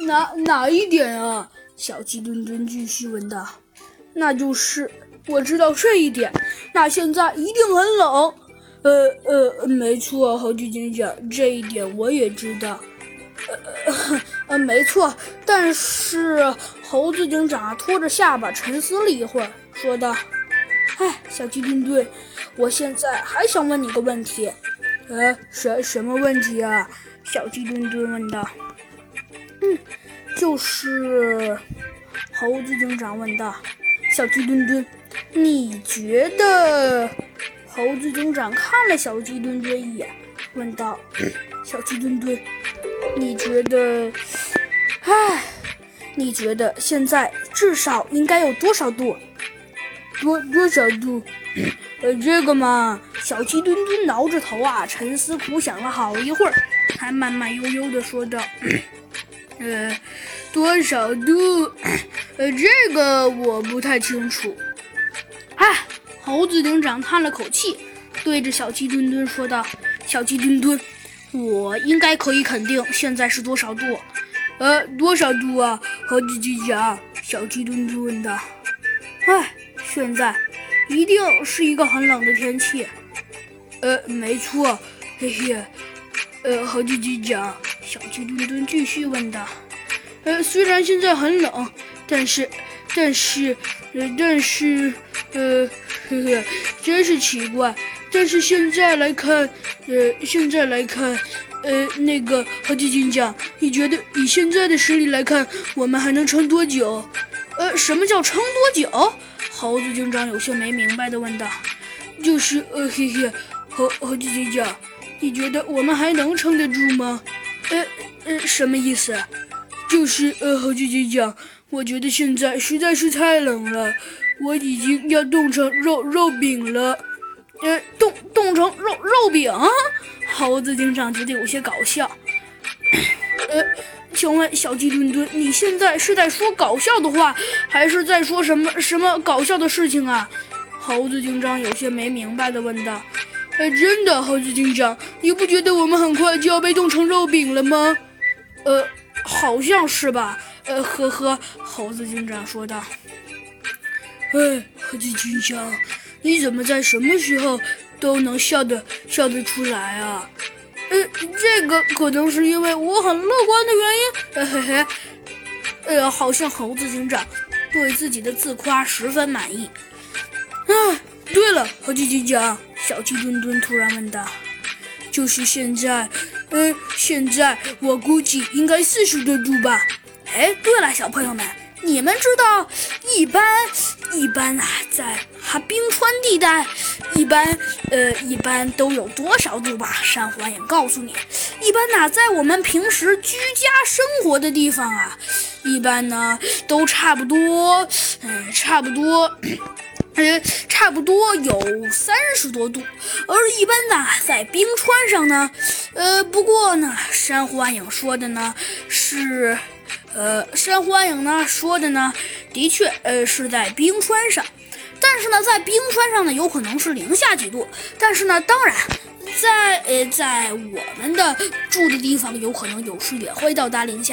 哪哪一点啊？小鸡墩墩继续问道。那就是我知道这一点。那现在一定很冷。呃呃，没错，猴子警长，这一点我也知道。呃呃，没错。但是猴子警长拖着下巴沉思了一会儿，说道：“哎，小鸡墩墩，我现在还想问你个问题。”呃，什什么问题啊？小鸡墩墩问道。就是猴子警长问道。小鸡墩墩，你觉得？猴子警长看了小鸡墩墩一眼，问道：“小鸡墩墩，你觉得？唉，你觉得现在至少应该有多少度？多多少度？呃，这个嘛。”小鸡墩墩挠着头啊，沉思苦想了好一会儿，还慢慢悠悠地说道：“呃，多少度？呃，这个我不太清楚。”唉。猴子警长叹了口气，对着小鸡墩墩说道：“小鸡墩墩，我应该可以肯定现在是多少度？呃，多少度啊？”猴子警长，小鸡墩墩问道。“唉，现在一定是一个很冷的天气。”“呃，没错，嘿嘿。”呃，猴子警长，小鸡墩墩继续问道：“呃，虽然现在很冷，但是，但是，呃，但是，呃。”呵呵，真是奇怪。但是现在来看，呃，现在来看，呃，那个猴子警长，你觉得以现在的实力来看，我们还能撑多久？呃，什么叫撑多久？猴子警长有些没明白的问道。就是呃嘿嘿，猴猴子警长，你觉得我们还能撑得住吗？呃呃，什么意思？就是呃猴子警长，我觉得现在实在是太冷了。我已经要冻成肉肉饼了，呃，冻冻成肉肉饼。猴子警长觉得有些搞笑。呃，请问小鸡墩墩，你现在是在说搞笑的话，还是在说什么什么搞笑的事情啊？猴子警长有些没明白的问道。哎，真的，猴子警长，你不觉得我们很快就要被冻成肉饼了吗？呃，好像是吧。呃，呵呵，猴子警长说道。哎，猴子警长，你怎么在什么时候都能笑得笑得出来啊？呃，这个可能是因为我很乐观的原因。嘿嘿，呃，好像猴子警长对自己的自夸十分满意。哎，对了，猴子警长，小鸡墩墩突然问道：“就是现在，呃，现在我估计应该四十多度吧？”哎，对了，小朋友们，你们知道一般？一般啊，在哈冰川地带，一般呃，一般都有多少度吧？山环也告诉你，一般呢，在我们平时居家生活的地方啊，一般呢都差不多，嗯，差不多，呃，差不多有三十多度。而一般呢，在冰川上呢，呃，不过呢，山花影说的呢是。呃，山花影呢说的呢，的确，呃，是在冰川上，但是呢，在冰川上呢，有可能是零下几度，但是呢，当然，在呃，在我们的住的地方，有可能有时也会到达零下。